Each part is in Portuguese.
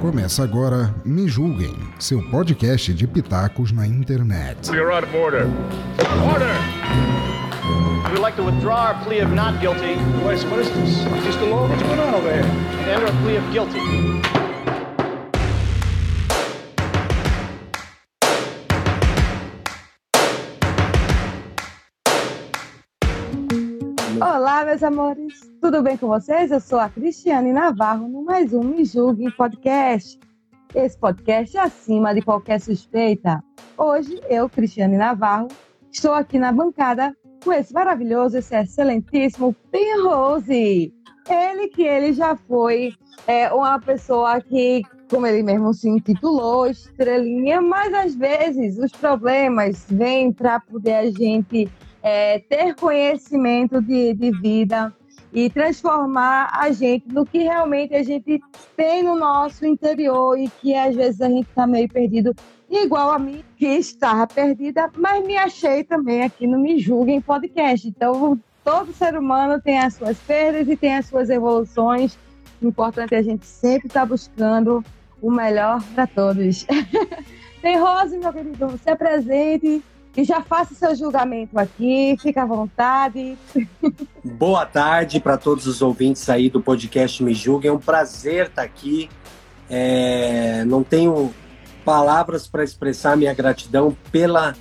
Começa agora Me Julguem, seu podcast de pitacos na internet. You're out of order. Order! We'd like to withdraw our plea of not guilty Wait, what is this? Mr. Law, what's going on over here? and enter a plea of guilty. Olá, meus amores, tudo bem com vocês? Eu sou a Cristiane Navarro, no mais um Me Julgue Podcast. Esse podcast é acima de qualquer suspeita. Hoje, eu, Cristiane Navarro, estou aqui na bancada com esse maravilhoso, esse excelentíssimo Pin Rose. Ele que ele já foi é, uma pessoa que, como ele mesmo se intitulou, estrelinha, mas às vezes os problemas vêm para poder a gente é, ter conhecimento de, de vida e transformar a gente no que realmente a gente tem no nosso interior e que às vezes a gente está meio perdido, igual a mim, que estava perdida, mas me achei também aqui no Me Julguem Podcast. Então, todo ser humano tem as suas perdas e tem as suas evoluções. O importante é a gente sempre estar buscando o melhor para todos. tem Rose, meu querido, se apresente e já faça seu julgamento aqui, fica à vontade. Boa tarde para todos os ouvintes aí do podcast Me Julguem. É um prazer estar aqui. É, não tenho palavras para expressar minha gratidão pela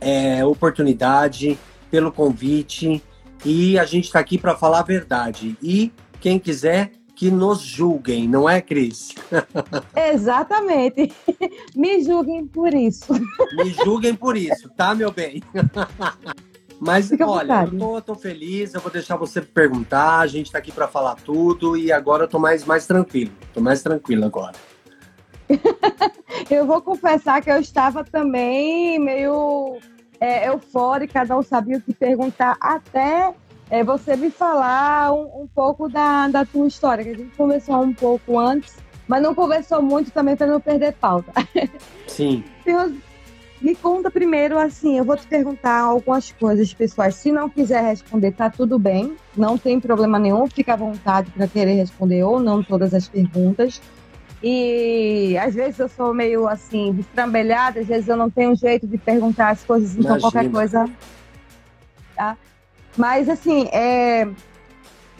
é, oportunidade, pelo convite. E a gente está aqui para falar a verdade. E quem quiser que nos julguem, não é, Cris? Exatamente. Me julguem por isso. Me julguem por isso, tá, meu bem? Mas Fica olha, eu tô, tô feliz, eu vou deixar você perguntar, a gente tá aqui para falar tudo e agora eu tô mais, mais tranquilo. Tô mais tranquilo agora. Eu vou confessar que eu estava também meio é, eufórica, não sabia o que perguntar, até é, você me falar um, um pouco da, da tua história, que a gente conversou um pouco antes, mas não conversou muito também para não perder pauta. Sim, me conta primeiro, assim, eu vou te perguntar algumas coisas pessoais. Se não quiser responder, tá tudo bem, não tem problema nenhum, fica à vontade para querer responder ou não todas as perguntas. E às vezes eu sou meio assim, destrambelhada, às vezes eu não tenho jeito de perguntar as coisas, então Imagina. qualquer coisa. Tá? Mas assim, é,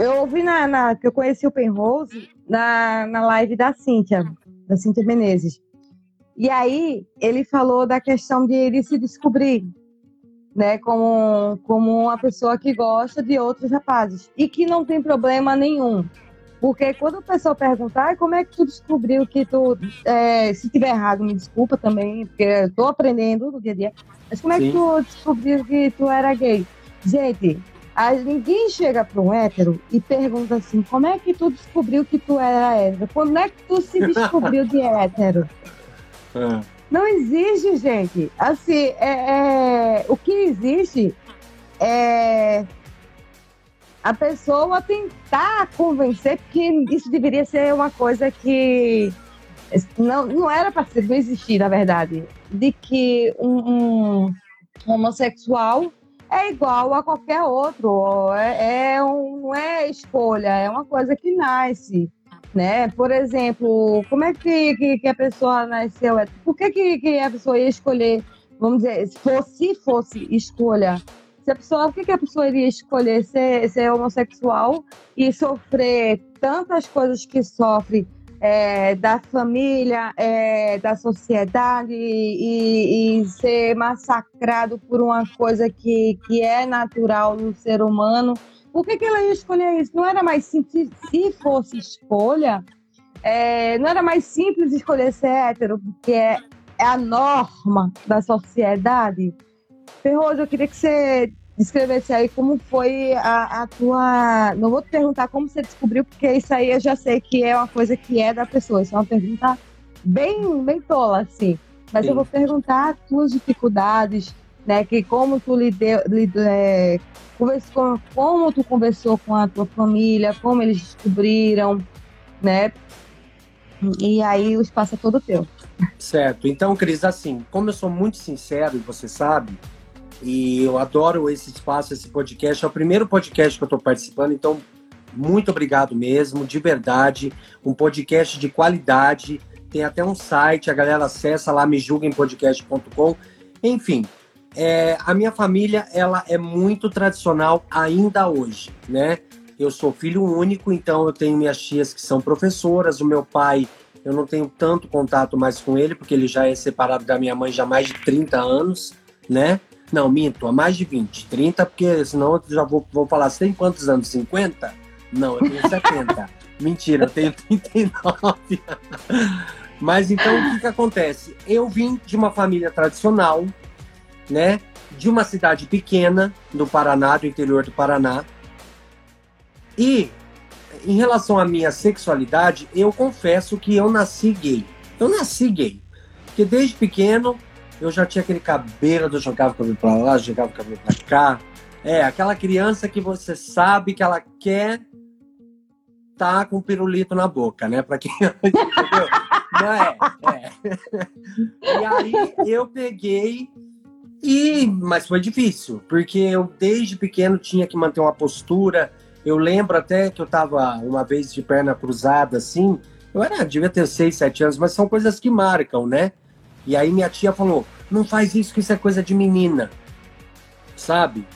eu ouvi na, na- que eu conheci o Penrose na, na live da Cíntia, da Cíntia Menezes. E aí ele falou da questão de ele se descobrir, né, como, como uma pessoa que gosta de outros rapazes e que não tem problema nenhum. Porque quando a pessoa perguntar, "Ai, como é que tu descobriu que tu, é, se tiver errado, me desculpa também, porque eu tô aprendendo no dia a dia, mas como é que Sim. tu descobriu que tu era gay? Gente, a- ninguém chega para um hétero e pergunta assim, como é que tu descobriu que tu era hétero? Quando é que tu se descobriu de hétero? Ah, Não existe, gente. Assim, é, é- o que existe é a pessoa tentar convencer, porque isso deveria ser uma coisa que não, não era para ser, não existir, na verdade, de que um, um homossexual é igual a qualquer outro. É, é um, não é escolha, é uma coisa que nasce né? Por exemplo, como é que, que, que a pessoa nasceu? Por que, que, que a pessoa ia escolher, vamos dizer, se fosse, se fosse escolha, se a pessoa, por que, que a pessoa iria escolher ser, ser homossexual e sofrer tantas coisas que sofre é, da família, é, da sociedade e, e ser massacrado por uma coisa que, que é natural no ser humano? Por que, que ela ia escolher isso? Não era mais simples, se fosse escolha, é, não era mais simples escolher ser hétero, porque é, é a norma da sociedade? Ferroso, eu queria que você descrevesse aí como foi a, a tua. Não vou te perguntar como você descobriu, porque isso aí eu já sei que é uma coisa que é da pessoa. Isso é uma pergunta bem, bem tola, assim. Mas Sim. eu vou perguntar as tuas dificuldades, né? Que como tu lideu, lide- é, conversou, como tu conversou com a tua família, como eles descobriram, né? E aí o espaço é todo teu. certo. Então, Cris, assim, como eu sou muito sincero e você sabe, E eu adoro esse espaço, esse podcast. É o primeiro podcast que eu estou participando, então muito obrigado mesmo, de verdade. Um podcast de qualidade. Tem até um site, a galera acessa lá, mejulguempodcast.com. Enfim, é, a minha família ela é muito tradicional ainda hoje, né? Eu sou filho único, então eu tenho minhas tias que são professoras. O meu pai, eu não tenho tanto contato mais com ele, porque ele já é separado da minha mãe já há mais de 30 anos, né? Não, minto, há mais de 20. 30, porque senão eu já vou, vou falar, você tem quantos anos? 50? Não, eu tenho 70. Mentira, eu tenho 39. Mas então o que, que acontece? Eu vim de uma família tradicional, né? De uma cidade pequena do Paraná, do interior do Paraná. E em relação à minha sexualidade, eu confesso que eu nasci gay. Eu nasci gay. Porque desde pequeno eu já tinha aquele cabelo, eu jogava o cabelo pra lá, jogava o cabelo pra cá. É, aquela criança que você sabe que ela quer tá com pirulito na boca, né? Para quem? Não é, é. E aí eu peguei e mas foi difícil, porque eu desde pequeno tinha que manter uma postura. Eu lembro até que eu tava uma vez de perna cruzada assim, eu era, devia ter seis, sete anos, mas são coisas que marcam, né? E aí minha tia falou: "Não faz isso, que isso é coisa de menina". Sabe?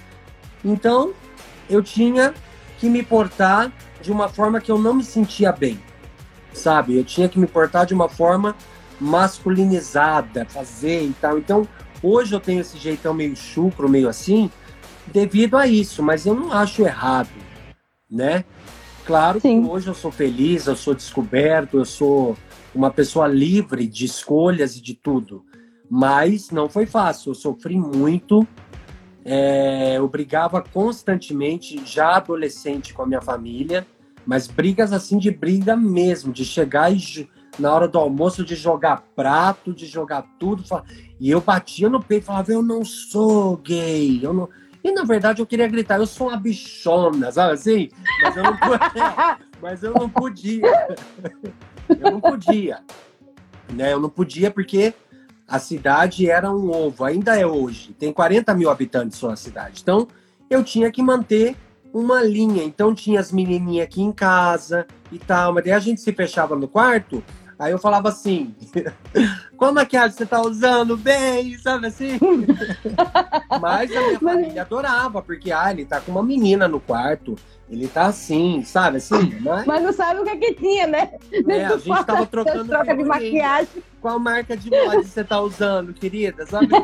Então, eu tinha que me portar de uma forma que eu não me sentia bem, sabe? Eu tinha que me portar de uma forma masculinizada, fazer e tal. Então, hoje eu tenho esse jeitão meio chucro, meio assim, devido a isso, mas eu não acho errado, né? Claro Sim. que hoje eu sou feliz, eu sou descoberto, eu sou uma pessoa livre de escolhas e de tudo. Mas não foi fácil, eu sofri muito, é, eu brigava constantemente, já adolescente, com a minha família, mas brigas assim de briga mesmo, de chegar e na hora do almoço de jogar prato, de jogar tudo. E eu batia no peito e falava, eu não sou gay, eu não. E na verdade eu queria gritar, eu sou uma bichona, sabe assim? Mas eu não, mas eu não podia. Eu não podia. Né? Eu não podia porque a cidade era um ovo, ainda é hoje. Tem 40 mil habitantes só a cidade. Então, eu tinha que manter uma linha. Então, tinha as menininhas aqui em casa e tal. Mas daí a gente se fechava no quarto. Aí eu falava assim: qual maquiagem você tá usando? Bem, sabe assim? Mas a minha família adorava, porque ah, ele tá com uma menina no quarto. Ele tá assim, sabe assim? Mas, mas não sabe o que é que tinha, né? É, a gente tava trocando. Troca de maquiagem. Qual marca de mod você tá usando, querida? Sabe?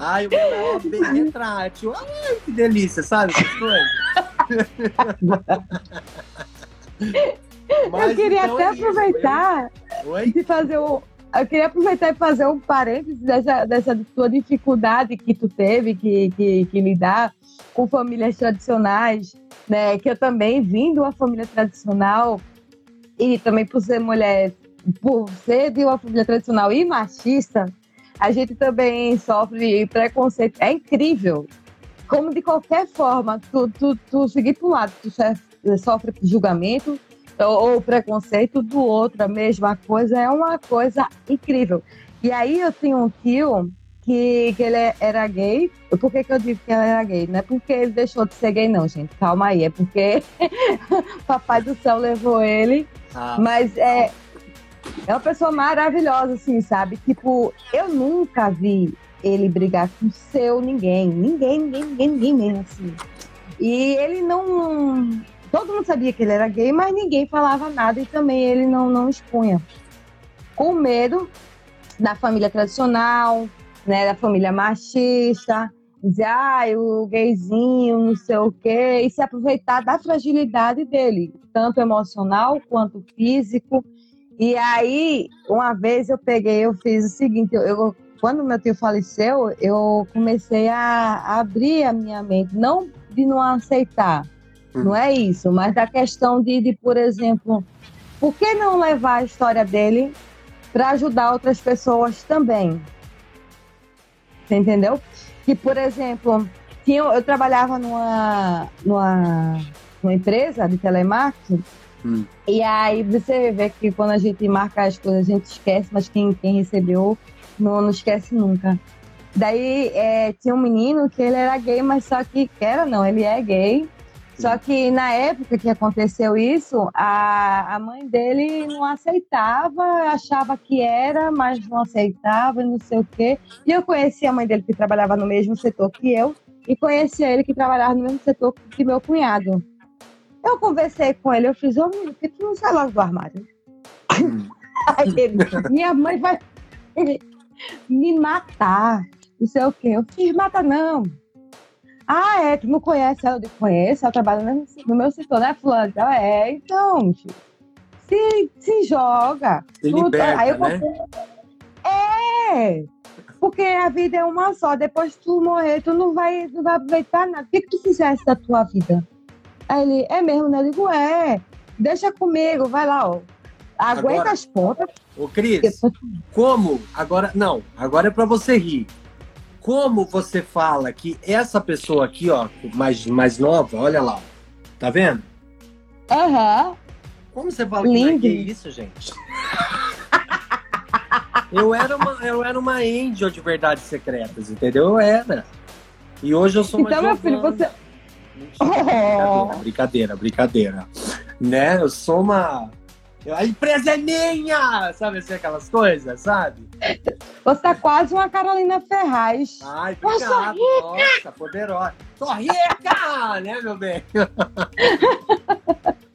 Ai, eu vou bem retrátil. Ai, que delícia, sabe? Mas, eu queria então, até é aproveitar de fazer o. Eu queria aproveitar e fazer um parênteses dessa, dessa tua dificuldade que tu teve que, que, que lidar com famílias tradicionais, né? Que eu também vim de uma família tradicional e também por ser mulher, por ser de uma família tradicional e machista, a gente também sofre preconceito. É incrível. Como de qualquer forma, tu, tu, tu seguir para um lado, tu sofre julgamento ou, ou preconceito do outro, a mesma coisa, é uma coisa incrível. E aí eu tenho um tio que, que ele era gay. Por que, que eu digo que ele era gay? Não é porque ele deixou de ser gay, não, gente. Calma aí. É porque Papai do Céu levou ele. Ah. Mas é, é uma pessoa maravilhosa, assim, sabe? Tipo, eu nunca vi ele brigar com seu ninguém. Ninguém, ninguém, ninguém, ninguém mesmo, assim. E ele não. Todo mundo sabia que ele era gay, mas ninguém falava nada e também ele não, não expunha. Com medo da família tradicional, né, da família machista, dizer, ah, o gayzinho, não sei o quê, e se aproveitar da fragilidade dele, tanto emocional quanto físico. E aí, uma vez eu peguei, eu fiz o seguinte, eu, eu quando meu tio faleceu, eu comecei a, a abrir a minha mente, não de não aceitar, hum. não é isso, mas da questão de, de, por exemplo, por que não levar a história dele para ajudar outras pessoas também? Você entendeu? Que, por exemplo, tinha, eu trabalhava numa, numa, numa empresa de telemarketing hum. e aí você vê que quando a gente marca as coisas, a gente esquece, mas quem, quem recebeu não, não esquece nunca. Daí é, tinha um menino que ele era gay, mas só que era não, ele é gay. Só que na época que aconteceu isso, a, a mãe dele não aceitava, achava que era, mas não aceitava não sei o quê. E eu conheci a mãe dele que trabalhava no mesmo setor que eu, e conhecia ele que trabalhava no mesmo setor que meu cunhado. Eu conversei com ele, eu fiz, ô menino, por que tu não sai logo do armário? Aí ele, minha mãe vai me matar, não sei o quê. Eu fiz, mata não. Ah, é, tu não conhece ela? Eu conheço, ela trabalha no, no meu setor, né, fulano? Ela é, então, tio, se, se joga. Se Tu- liberta, aí eu né? É, porque a vida é uma só. Depois tu morrer, tu não vai, não vai aproveitar nada. O que, que tu fizesse da tua vida? Aí ele, é mesmo, né? Eu digo, é, deixa comigo, vai lá, ó. Aguenta Agora- as pontas. Ô, Cris, como? Agora, não, agora é pra você rir. Como você fala que essa pessoa aqui, ó, mais, mais nova, olha lá, tá vendo? Aham. Como você fala que não é Lindo. gay isso, gente? Eu era uma, eu era uma angel de verdades secretas, entendeu? Eu era. E hoje eu sou uma Então, meu filho, você. Mentira, Brincadeira, brincadeira, brincadeira. Né? Eu sou uma. A empresa é minha! Sabe assim, aquelas coisas, sabe? Você tá quase uma Carolina Ferraz. Ai, obrigado. Nossa, poderosa. Sou rica! Né, meu bem?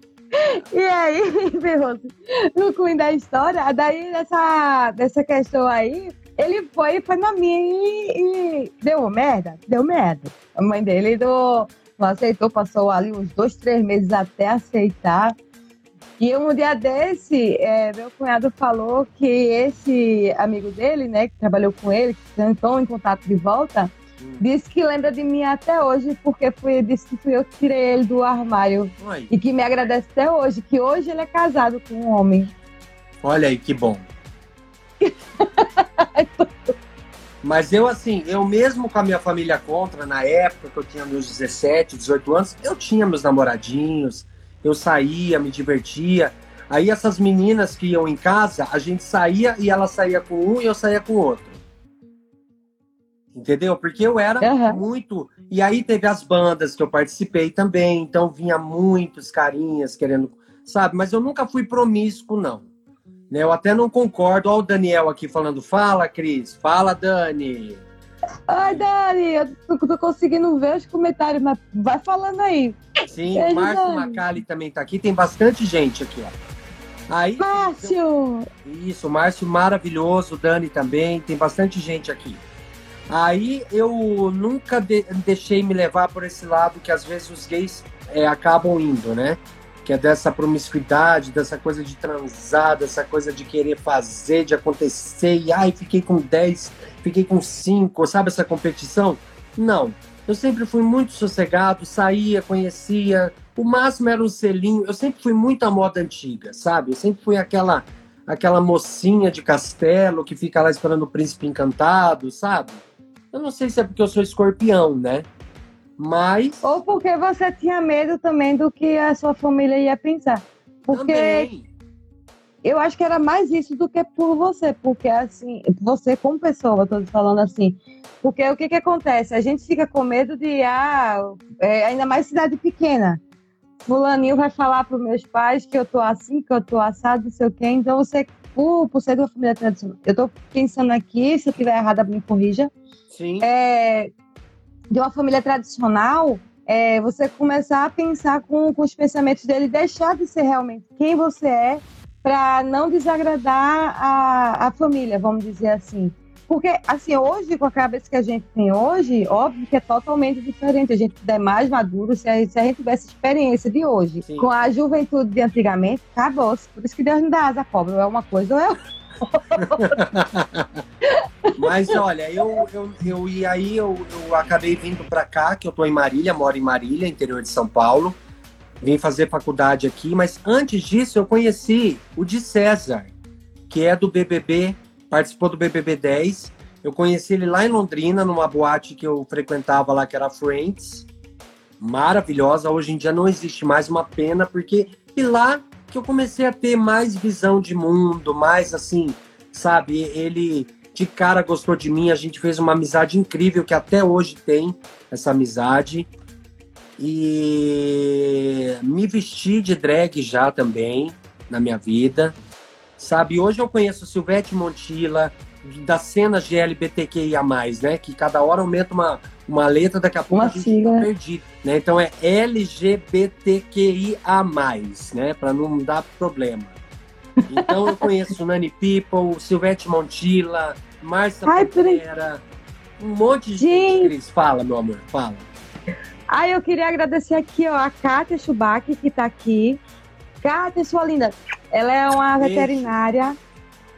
E aí, Ferroso, no cunho da história, daí dessa, dessa questão aí, ele foi foi na minha e, e deu merda, deu merda. A mãe dele do, aceitou, passou ali uns dois, três meses até aceitar. E um dia desse, é, meu cunhado falou que esse amigo dele, né, que trabalhou com ele, que entrou em contato de volta, disse que lembra de mim até hoje, porque foi, disse que fui eu que tirei ele do armário Ai, e que me agradece até hoje, que hoje ele é casado com um homem. olha aí, que bom. Mas eu, assim, eu mesmo com a minha família contra, na época que eu tinha meus 17, 18 anos, eu tinha meus namoradinhos, eu saía, me divertia. Aí essas meninas que iam em casa, a gente saía e ela saía com um e eu saía com o outro. Entendeu? Porque eu era Aham. muito. E aí teve as bandas que eu participei também, então vinha muitos carinhas querendo, sabe? Mas eu nunca fui promíscuo, não. Né? Eu até não concordo. Olha o Daniel aqui falando. Fala, Cris. Fala, Dani. Ai, Dani, eu não tô conseguindo ver os comentários, mas vai falando aí. Sim, Beijo, o Márcio. Macali também tá aqui. Tem bastante gente aqui, ó. Aí, Márcio! Isso, o Márcio maravilhoso, o Dani também, tem bastante gente aqui. Aí eu nunca de- deixei me levar por esse lado que às vezes os gays é, acabam indo, né? Que é dessa promiscuidade, dessa coisa de transar, dessa coisa de querer fazer, de acontecer, e ai, fiquei com 10, fiquei com 5, sabe essa competição? Não. Eu sempre fui muito sossegado, saía, conhecia. O máximo era um selinho. Eu sempre fui muito à moda antiga, sabe? Eu sempre fui aquela aquela mocinha de castelo que fica lá esperando o príncipe encantado, sabe? Eu não sei se é porque eu sou escorpião, né? Mas Ou porque você tinha medo também do que a sua família ia pensar. Porque também. eu acho que era mais isso do que por você, porque assim, você como pessoa, eu tô falando assim, porque o que que acontece? A gente fica com medo de, ah, é, ainda mais cidade pequena. Fulaninho vai falar para meus pais que eu tô assim, que eu tô assado, não sei o quê, então você, por, por ser de uma família tradicional, eu tô pensando aqui, se eu tiver errada, me corrija, Sim. é, de uma família tradicional, é, você começar a pensar com, com os pensamentos dele, deixar de ser realmente quem você é, para não desagradar a, a família, vamos dizer assim. Porque, assim, hoje, com a cabeça que a gente tem hoje, óbvio que é totalmente diferente. A gente é mais maduro, se a, se a gente tivesse experiência de hoje, Sim. com a juventude de antigamente, acabou. Por isso que Deus não dá asa à cobra, ou é uma coisa ou é Mas olha, eu, eu, eu e aí eu, eu acabei vindo pra cá, que eu tô em Marília, moro em Marília, interior de São Paulo. Vim fazer faculdade aqui, mas antes disso eu conheci o de César, que é do BBB, participou do BBB 10. Eu conheci ele lá em Londrina, numa boate que eu frequentava lá, que era Friends. Maravilhosa, hoje em dia não existe mais, uma pena, porque e lá que eu comecei a ter mais visão de mundo, mais assim, sabe? Ele de cara gostou de mim, a gente fez uma amizade incrível que até hoje tem essa amizade. E me vesti de drag já também na minha vida. Sabe, hoje eu conheço Silvete Montilla, da cena GLBTQIA+, né? Que cada hora aumenta uma, uma letra, daqui a pouco Uma a gente perdido. Né? Então é LGBTQIA+, né? Para não dar problema. Então eu conheço Nani People, Silvete Montilla, Márcia Ai. Pantera, um monte de Gente. gente. Cris, fala, meu amor, fala. Ah, eu queria agradecer aqui, ó, a Kátia Chubac, que tá aqui. Kátia, sua linda, ela é uma Beijo. veterinária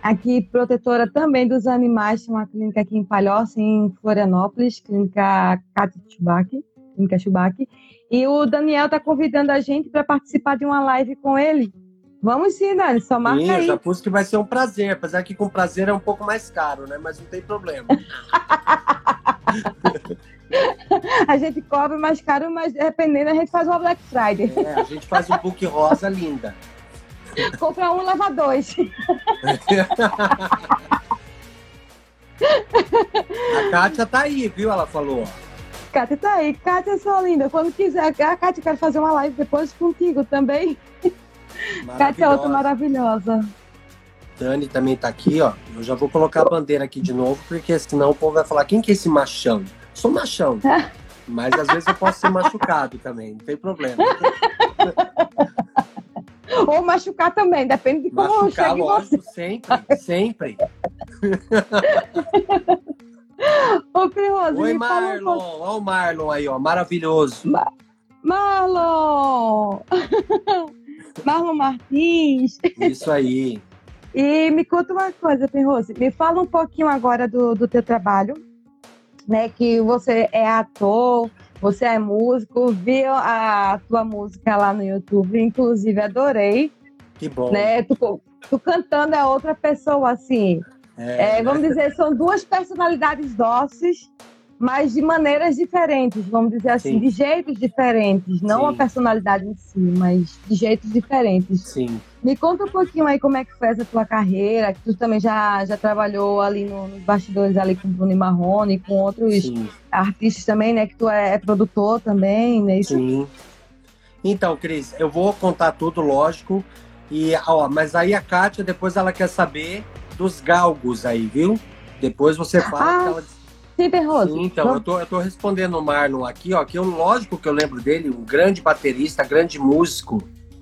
aqui, protetora também dos animais, tem uma clínica aqui em Palhoça, em Florianópolis, clínica Kátia Chubac, clínica Chubac. E o Daniel tá convidando a gente para participar de uma live com ele. Vamos sim, Dani, só marca Sim, eu aí. já pus que vai ser um prazer, apesar que com prazer é um pouco mais caro, né? Mas não tem problema. A gente cobra mais caro, mas dependendo a gente faz uma Black Friday. É, a gente faz um book rosa linda. Compra um, leva dois. A Kátia tá aí, viu? Ela falou. Kátia tá aí. Kátia, sua linda. Quando quiser. A Kátia, eu quero fazer uma live depois contigo também. Kátia é outra Maravilhosa. Dani também tá aqui, ó. Eu já vou colocar a bandeira aqui de novo, porque senão o povo vai falar: quem que é esse machão? Sou machão. Mas às vezes eu posso ser machucado também, não tem problema. Ou machucar também, depende de como Machucar, chega em você. lógico, sempre, sempre. Ô, Crioso, Oi, Marlon. Olha o Marlon aí, ó. Maravilhoso. Marlon! Marlon Martins. Isso aí. E me conta uma coisa, Penrose. Me fala um pouquinho agora do, do teu trabalho, né? Que você é ator, você é músico, vi a tua música lá no YouTube, inclusive adorei, Que bom. né? Tu, tu cantando é outra pessoa, assim. É, É, vamos dizer, são duas personalidades dóceis, mas de maneiras diferentes, vamos dizer assim, Sim. de jeitos diferentes. Não Sim. a personalidade em si, mas de jeitos diferentes. Sim. Me conta um pouquinho aí como é que foi essa tua carreira, que tu também já, já trabalhou ali no- nos bastidores ali com o Bruno Marrone, com outros Sim. artistas também, né? Que tu é, é produtor também, né? Isso Sim. Então, Cris, eu vou contar tudo, lógico. E, ó, mas aí a Kátia, depois ela quer saber dos galgos aí, viu? Depois você fala Ah, que ela. Sim, Perroso. Sim, então, eu tô, eu tô respondendo o Marlon aqui, ó, que eu, lógico que eu lembro dele, um grande baterista, grande músico,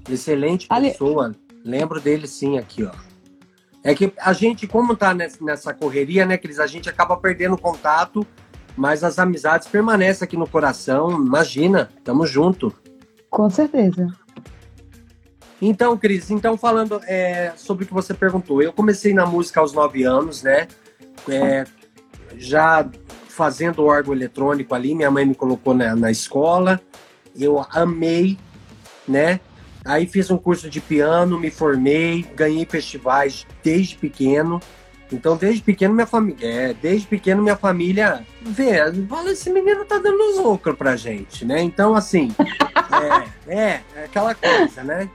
excelente Ali- pessoa. Lembro dele sim aqui, ó. É que a gente, como tá nessa, correria, né, Cris, a gente acaba perdendo contato, mas as amizades permanecem aqui no coração. Imagina, tamo junto. Com certeza. Então, Cris, então falando é, sobre o que você perguntou, eu comecei na música aos nove anos, né? É, já fazendo órgão eletrônico ali, minha mãe me colocou na, na escola, eu amei, né? Aí fiz um curso de piano, me formei, ganhei festivais desde pequeno. Então, desde pequeno, minha família. É, desde pequeno, minha família vê, fala, esse menino tá dando lucro pra gente, né? Então, assim, é, é, é aquela coisa, né?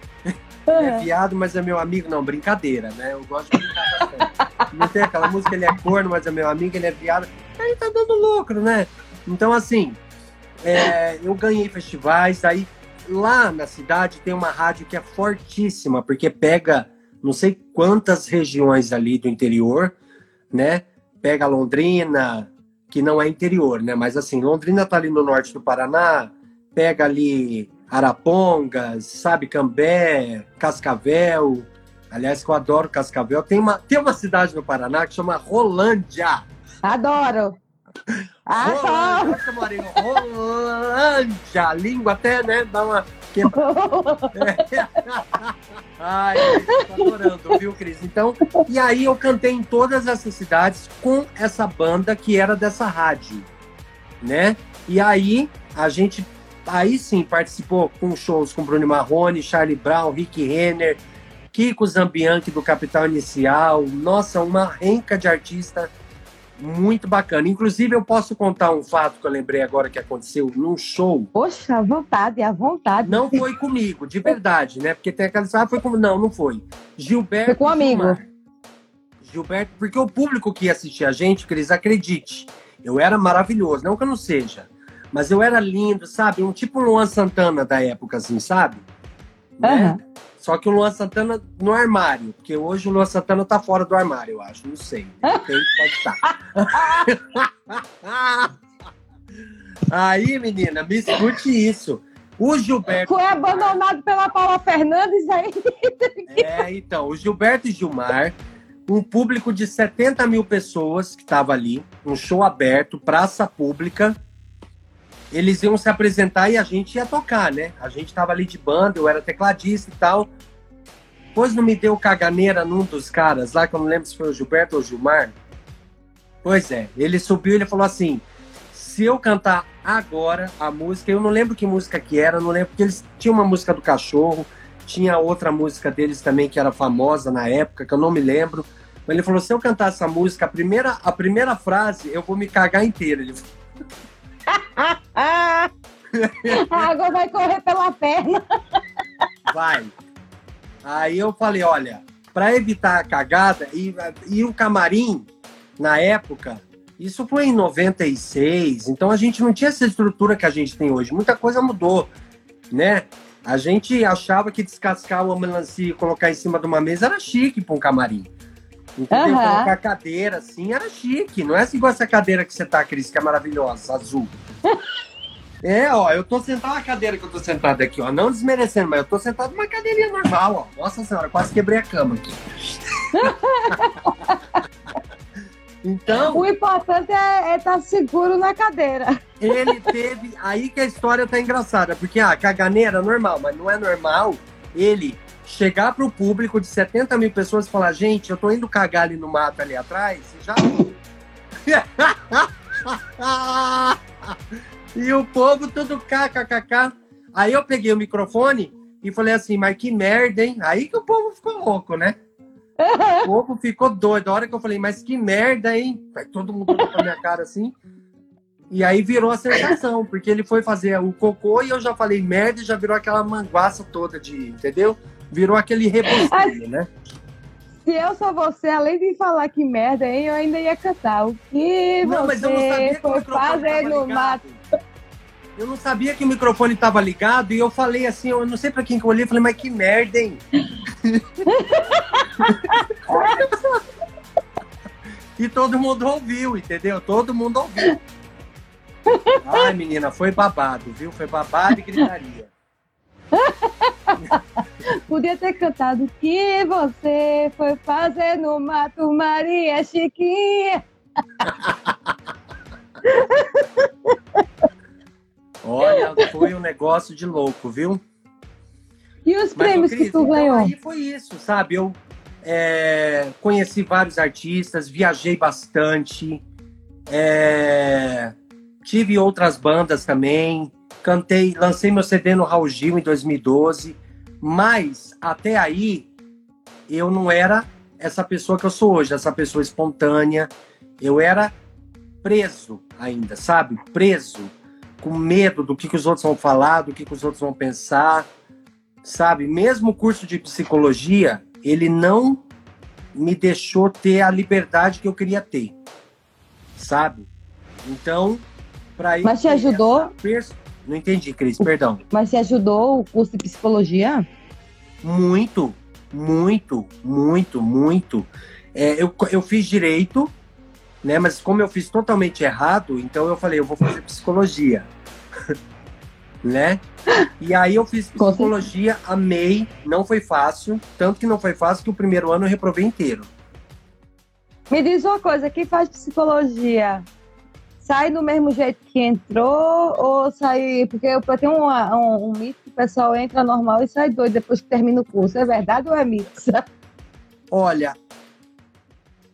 Ele é viado, mas é meu amigo. Não, brincadeira, né? Eu gosto de brincar bastante. Não tem aquela música, ele é corno, mas é meu amigo, ele é viado. Aí tá dando lucro, né? Então, assim, é, eu ganhei festivais. Aí, lá na cidade, tem uma rádio que é fortíssima, porque pega não sei quantas regiões ali do interior, né? Pega Londrina, que não é interior, né? Mas, assim, Londrina tá ali no norte do Paraná, pega ali Arapongas, sabe, Cambé, Cascavel. Aliás, que eu adoro Cascavel. Tem uma, tem uma cidade no Paraná que chama Rolândia. Adoro. Adoro. Rolândia, mora em Rolândia. A língua até, né, dá uma quebra. Ai, tô adorando, viu, Cris? Então, e aí eu cantei em todas essas cidades com essa banda que era dessa rádio, né? E aí a gente, aí sim, participou com shows com Bruno Marrone, Charlie Brown, Rick Renner, Kiko Zambianchi do Capital Inicial. Nossa, uma renca de artista muito bacana. Inclusive, eu posso contar um fato que eu lembrei agora que aconteceu num show Poxa, à vontade, à vontade. não foi comigo, de verdade, né? Porque tem aquela ah, foi comigo. Não, não foi. Gilberto Foi com um amigo. Gilmar. Gilberto, porque o público que ia assistir a gente, Cris, acredite, eu era maravilhoso, não que eu não seja, mas eu era lindo, sabe? Um tipo Luan Santana da época, assim, sabe? Né? Só que o Luan Santana no armário, porque hoje o Luan Santana tá fora do armário, eu acho, não sei. Repente pode estar. Aí, menina, me escute isso. O Gilberto. Foi abandonado pela Paula Fernandes aí. É, então, o Gilberto e Gilmar, um público de 70 mil pessoas que estava ali, um show aberto, praça pública. Eles iam se apresentar e a gente ia tocar, né? A gente tava ali de banda, eu era tecladista e tal. Pois não me deu caganeira num dos caras lá, que eu não lembro se foi o Gilberto ou o Gilmar. Pois é, ele subiu e ele falou assim: se eu cantar agora a música, eu não lembro que música que era, não lembro, porque eles tinham uma música do cachorro, tinha outra música deles também que era famosa na época, que eu não me lembro. Mas ele falou: se eu cantar essa música, a primeira, a primeira frase, eu vou me cagar inteiro. Ele a água vai correr pela perna. Vai. Aí eu falei: olha, para evitar a cagada, e, e o camarim, na época, isso foi em 96, então a gente não tinha essa estrutura que a gente tem hoje. Muita coisa mudou, né? A gente achava que descascar uma melancia e colocar em cima de uma mesa era chique para um camarim. Entendeu? Aham. Colocar cadeira assim era chique. Não é assim igual essa cadeira que você tá, Cris, que é maravilhosa, azul. É, ó, eu tô sentado na cadeira que eu tô sentado aqui, ó. Não desmerecendo, mas eu tô sentado numa cadeirinha normal, ó. Nossa senhora, quase quebrei a cama aqui. então, O importante é estar seguro na cadeira. ele teve. Aí que a história tá engraçada, porque a caganeira é normal, mas não é normal ele chegar pro público de 70 mil pessoas e falar: gente, eu tô indo cagar ali no mato ali atrás, já. e o povo tudo kkkk. Aí eu peguei o microfone e falei assim: mas que merda, hein? Aí que o povo ficou louco, né? O povo ficou doido. A hora que eu falei, mas que merda, hein? Todo mundo olhou pra minha cara assim. E aí virou a sensação, porque ele foi fazer o cocô e eu já falei merda e já virou aquela manguaça toda de, entendeu? Virou aquele rebosteio, né? Se eu sou você, além de falar que merda, hein, eu ainda ia cantar. O que Não, mas eu não sabia você que foi fazer no mato? Eu não sabia que o microfone estava ligado e eu falei assim, eu não sei pra quem que eu olhei, eu falei, mas que merda, hein? e todo mundo ouviu, entendeu? Todo mundo ouviu. Ai, menina, foi babado, viu? Foi babado e gritaria. Podia ter cantado que você foi fazer no mato, Maria Chiquinha. Olha, foi um negócio de louco, viu? E os Mas, prêmios Cris, que tu então, ganhou? Aí foi isso, sabe? Eu é, conheci vários artistas, viajei bastante, é, tive outras bandas também, cantei, lancei meu CD no Raul Gil em 2012, mas até aí eu não era essa pessoa que eu sou hoje, essa pessoa espontânea. Eu era preso ainda, sabe? Preso, com medo do que, que os outros vão falar, do que, que os outros vão pensar sabe? Mesmo o curso de psicologia, ele não me deixou ter a liberdade que eu queria ter, sabe? Então, para Mas te ajudou? Não entendi, Cris, perdão. Mas te ajudou o curso de psicologia? Muito, muito, muito, muito. É, eu, eu fiz direito, né? Mas como eu fiz totalmente errado, então eu falei, eu vou fazer psicologia. né? E aí eu fiz psicologia, amei, não foi fácil, tanto que não foi fácil que o primeiro ano eu reprovei inteiro. Me diz uma coisa, quem faz psicologia sai do mesmo jeito que entrou ou sai... Porque eu tenho uma- um, um mito que o pessoal entra normal e sai doido depois que termina o curso. É verdade ou é mito? Olha,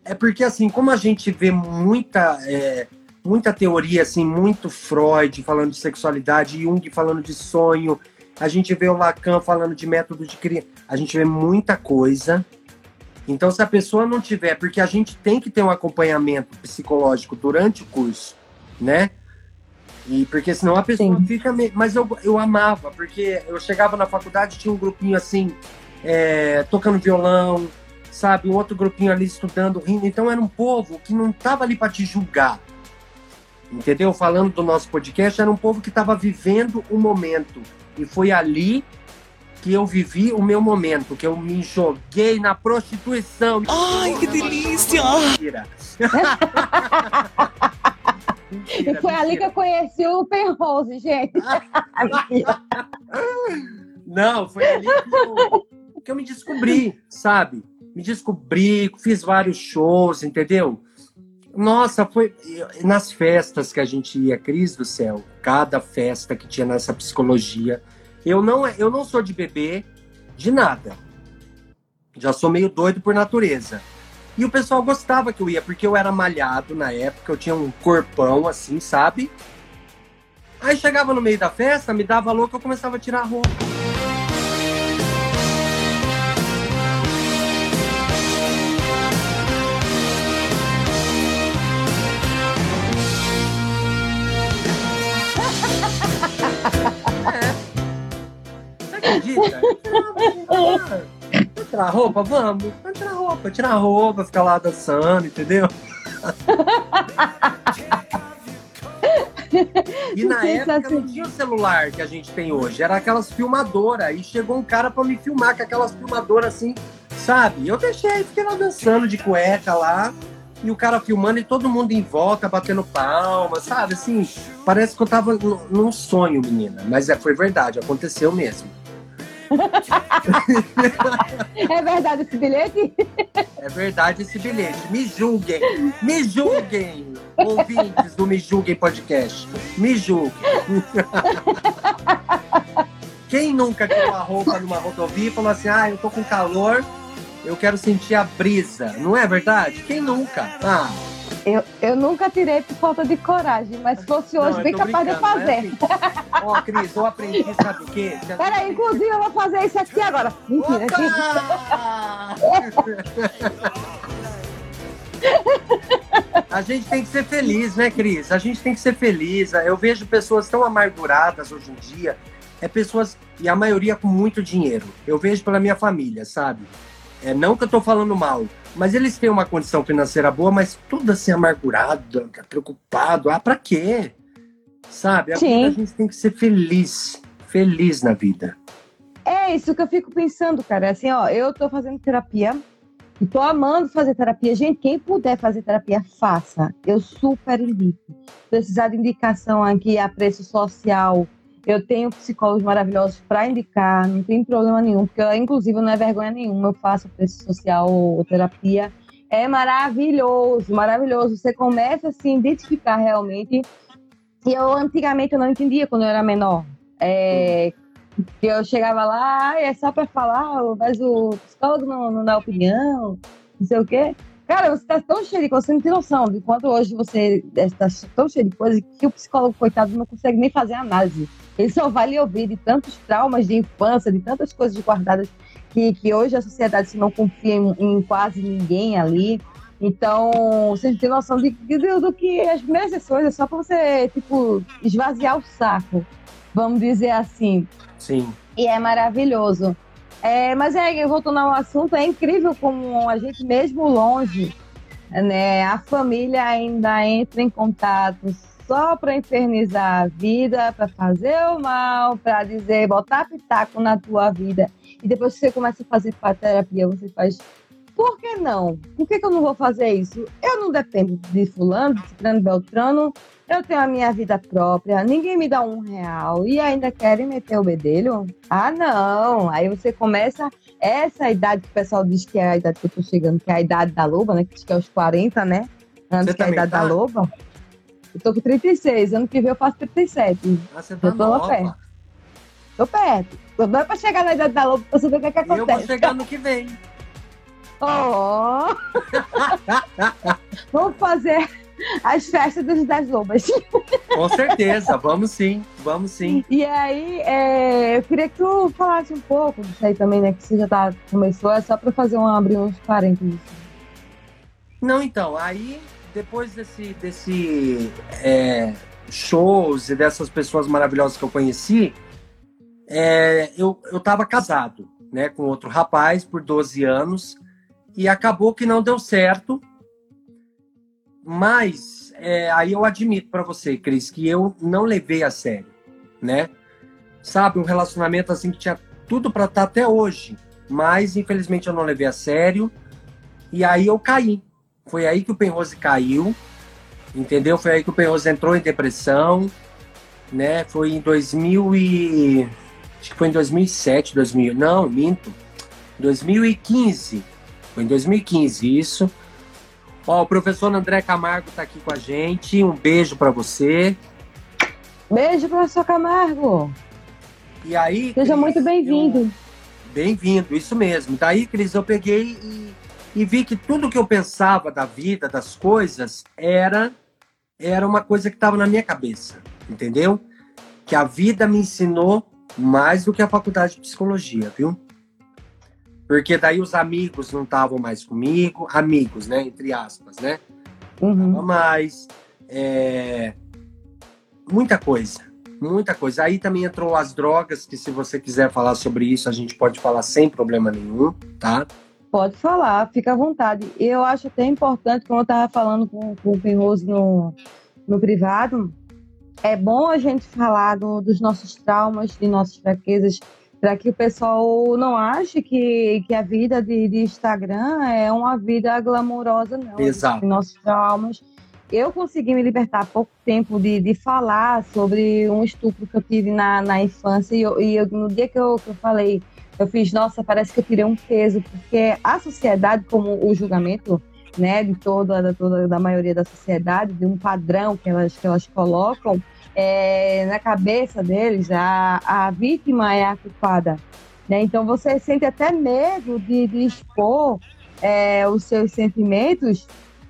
é porque assim, como a gente vê muita, é, muita teoria, assim, muito Freud falando de sexualidade, Jung falando de sonho, a gente vê o Lacan falando de método de criança, a gente vê muita coisa. Então, se a pessoa não tiver, porque a gente tem que ter um acompanhamento psicológico durante o curso, né? E porque senão a pessoa Sim. fica. me- Mas eu, eu amava, porque eu chegava na faculdade tinha um grupinho assim, é, tocando violão, sabe? Um outro grupinho ali estudando, rindo. Então era um povo que não estava ali para te julgar. Entendeu? Falando do nosso podcast, era um povo que estava vivendo o momento. E foi ali que eu vivi o meu momento, que eu me joguei na prostituição. Ai, que delícia! Mentira. E foi ali que eu conheci o Penrose, gente. Não, foi ali que eu, que eu me descobri, sabe? Me descobri, fiz vários shows, entendeu? Nossa, foi nas festas que a gente ia, Cris do céu, cada festa que tinha nessa psicologia. Eu não, eu não sou de beber de nada. Já sou meio doido por natureza. E o pessoal gostava que eu ia, porque eu era malhado na época, eu tinha um corpão assim, sabe? Aí chegava no meio da festa, me dava louco, eu começava a tirar a roupa. Tirar a roupa? Vamos. Vamos tirar a roupa. Tirar a roupa, ficar lá dançando, entendeu? E na época não tinha o celular que a gente tem hoje, era aquelas filmadoras. E chegou um cara pra me filmar com aquelas filmadoras assim, sabe? Eu deixei, fiquei lá dançando de cueca lá. E o cara filmando e todo mundo em volta, batendo palma, sabe? Assim, parece que eu tava num sonho, menina. Mas é, foi verdade, aconteceu mesmo. É verdade esse bilhete? É verdade esse bilhete. Me julguem, me julguem, ouvintes do Me Julguem Podcast. Me julguem. Quem nunca tirou a roupa numa rodovia e falou assim: ah, eu tô com calor, eu quero sentir a brisa. Não é verdade? Quem nunca? Ah, Eu, eu nunca tirei por falta de coragem, mas se fosse não, hoje, eu bem capaz de brincando, fazer. não é assim. Ó, Cris, eu aprendi, sabe o quê? Peraí, inclusive eu vou fazer isso aqui agora. Mentira, gente. A gente tem que ser feliz, né, Cris? A gente tem que ser feliz. Eu vejo pessoas tão amarguradas hoje em dia. É pessoas, e a maioria com muito dinheiro. Eu vejo pela minha família, sabe? É, não que eu tô falando mal, mas eles têm uma condição financeira boa, mas tudo assim amargurado, preocupado. Ah, pra quê? Sabe? A, Sim. vida, a gente tem que ser feliz. Feliz na vida. É isso que eu fico pensando, cara. Assim, ó, eu tô fazendo terapia e tô amando fazer terapia. Gente, quem puder fazer terapia, faça. Eu super indico. Precisar de indicação aqui a preço social. Eu tenho psicólogos maravilhosos para indicar, não tem problema nenhum, porque eu, inclusive não é vergonha nenhuma, eu faço preço social ou terapia. É maravilhoso, maravilhoso. Você começa a se identificar realmente. E eu antigamente eu não entendia quando eu era menor. É, que eu chegava lá, "Ai, é só para falar, mas o psicólogo não, não dá opinião, não sei o quê. Cara, você tá tão cheio de coisa, você não tem noção de quanto hoje você está tão cheio de coisa que o psicólogo, coitado, não consegue nem fazer análise. Ele só vai lhe ouvir de tantos traumas de infância, de tantas coisas guardadas que, que hoje a sociedade se não confia em, em quase ninguém ali. Então, você não tem noção de, de- do que as primeiras sessões é só para você, tipo, esvaziar o saco, vamos dizer assim. Sim. E é maravilhoso. É, mas é, voltando ao assunto, é incrível como a gente, mesmo longe, né, a família ainda entra em contato só para infernizar a vida, para fazer o mal, para dizer, botar pitaco na tua vida. E depois que você começa a fazer terapia, você faz, por que não? Por que, que eu não vou fazer isso? Eu não dependo de fulano, de ciclano, beltrano, eu tenho a minha vida própria, ninguém me dá um real e ainda querem meter o bedelho? Ah, não! Aí você começa essa idade que o pessoal diz que é a idade que eu tô chegando, que é a idade da loba, né? Que diz que é os 40, né? Antes que é a idade tá? da loba. Eu tô com 36, ano que vem eu faço 37. Ah, você tá Eu tô nova. perto. Tô perto. Tô doido pra chegar na idade da loba pra saber o que, é que Eu vou acontece. chegar no que vem. Oh! Vamos fazer as festas das, lobas. Com certeza, vamos sim, vamos sim. E aí, é, eu queria que tu falasse um pouco disso aí também, né? Que você já tá, começou, é só pra fazer um abrir uns parênteses. Não, então, aí depois desse, desse é, shows e dessas pessoas maravilhosas que eu conheci, é, eu, eu tava casado, né, com outro rapaz por 12 anos E acabou que não deu certo. Mas é, aí eu admito para você, Cris, que eu não levei a sério, né? Sabe, um relacionamento assim que tinha tudo para estar tá até hoje, mas infelizmente eu não levei a sério. E aí eu caí. Foi aí que o Penrose caiu, entendeu? Foi aí que o Penrose entrou em depressão, né? Foi em 2000 e acho que foi em 2007, 2000, não, minto. 2015. Foi em 2015 isso. Ó, o professor André Camargo está aqui com a gente. Um beijo para você. Beijo, professor Camargo. E aí. Seja Cris, muito bem-vindo. Bem-vindo, isso mesmo. Daí, Cris, eu peguei e, e vi que tudo que eu pensava da vida, das coisas, era era uma coisa que estava na minha cabeça, entendeu? Que a vida me ensinou mais do que a faculdade de psicologia, viu? Porque daí os amigos não estavam mais comigo, amigos, né? Entre aspas, né? Uhum. mais. É... Muita coisa, muita coisa. Aí também entrou as drogas, que se você quiser falar sobre isso, a gente pode falar sem problema nenhum, tá? Pode falar, fica à vontade. Eu acho até importante, como eu estava falando com, com o Penrose no, no privado, é bom a gente falar do, dos nossos traumas, de nossas fraquezas, para que o pessoal não ache que, que a vida de, de Instagram é uma vida glamourosa, não. Exato. Nossos traumas. Eu consegui me libertar há pouco tempo de, de falar sobre um estupro que eu tive na, na infância. E, eu, e eu, no dia que eu, que eu falei, eu fiz, nossa, parece que eu tirei um peso, porque a sociedade, como o julgamento né, de toda, da, toda da maioria da sociedade, de um padrão que elas, que elas colocam, é, na cabeça deles, a, a vítima é a culpada. Né? Então você sente até medo de, de expor é, os seus sentimentos,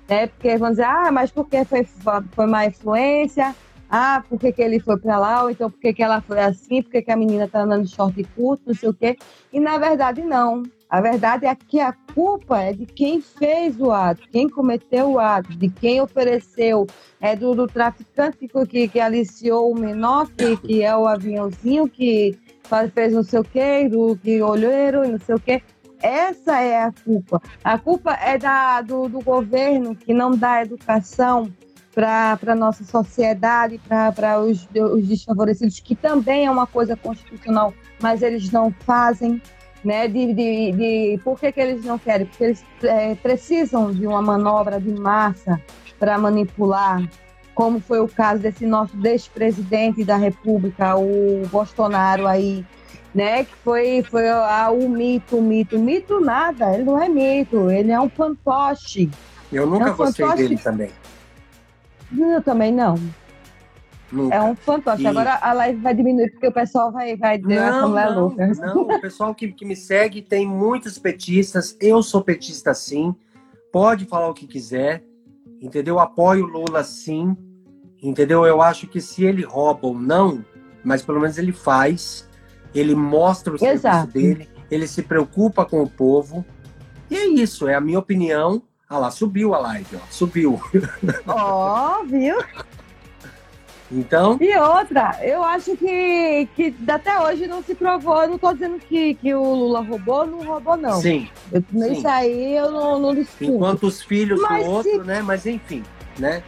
né? porque vão dizer, ah, mas porque foi, foi má influência? Ah, por que, que ele foi para lá? Ou então por que, que ela foi assim? Por que, que a menina está andando de short curto, não sei o quê? E na verdade, não. A verdade é que a culpa é de quem fez o ato, quem cometeu o ato, de quem ofereceu, é do, do traficante que, que aliciou o menor, que, que é o aviãozinho que fez não sei o quê, do que olheiro não sei o quê. Essa é a culpa. A culpa é da, do, do governo que não dá educação para a nossa sociedade, para os, os desfavorecidos, que também é uma coisa constitucional, mas eles não fazem né? De, de, de por que, que eles não querem? Porque eles é, precisam de uma manobra de massa para manipular, como foi o caso desse nosso ex-presidente da República, o Bolsonaro aí, né? Que foi, foi ah, o mito, o mito. Mito nada, ele não é mito, ele é um fantoche. Eu nunca é um gostei fantoche... dele também. Eu também não. Nunca. É um fantoche. E... Agora a live vai diminuir porque o pessoal vai, vai dizer não, como é louca. Não, o pessoal que, que me segue tem muitos petistas. Eu sou petista sim. Pode falar o que quiser. Entendeu? Apoio Lula sim. Entendeu? Eu acho que se ele rouba ou não, mas pelo menos ele faz. Ele mostra o serviço Exato. dele. Ele se preocupa com o povo. E é isso, é a minha opinião. Ah lá, subiu a live, ó. Subiu. Ó, oh, viu? Então. E outra, eu acho que, que até hoje não se provou. Eu não estou dizendo que, que o Lula roubou, não roubou, não. Sim. Eu, sim. Isso aí eu não, não discuto. Enquanto os filhos Mas do outro, se... né? Mas enfim, né?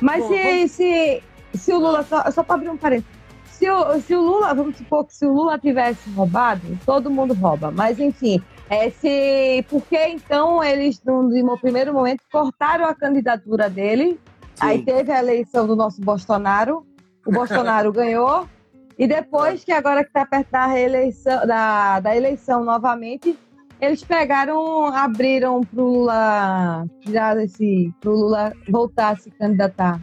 Mas Bom, se, vamos... se, se o Lula, só, só para abrir um parênteses, se o, se o Lula, vamos supor que se o Lula tivesse roubado, todo mundo rouba. Mas enfim, é, se, por que então eles, no, primeiro momento, cortaram a candidatura dele Aí teve a eleição do nosso Bolsonaro, o Bolsonaro ganhou, e depois que agora que está perto da reeleição, da, da eleição novamente, eles pegaram, abriram para o Lula tirar esse, pro Lula voltar a se candidatar.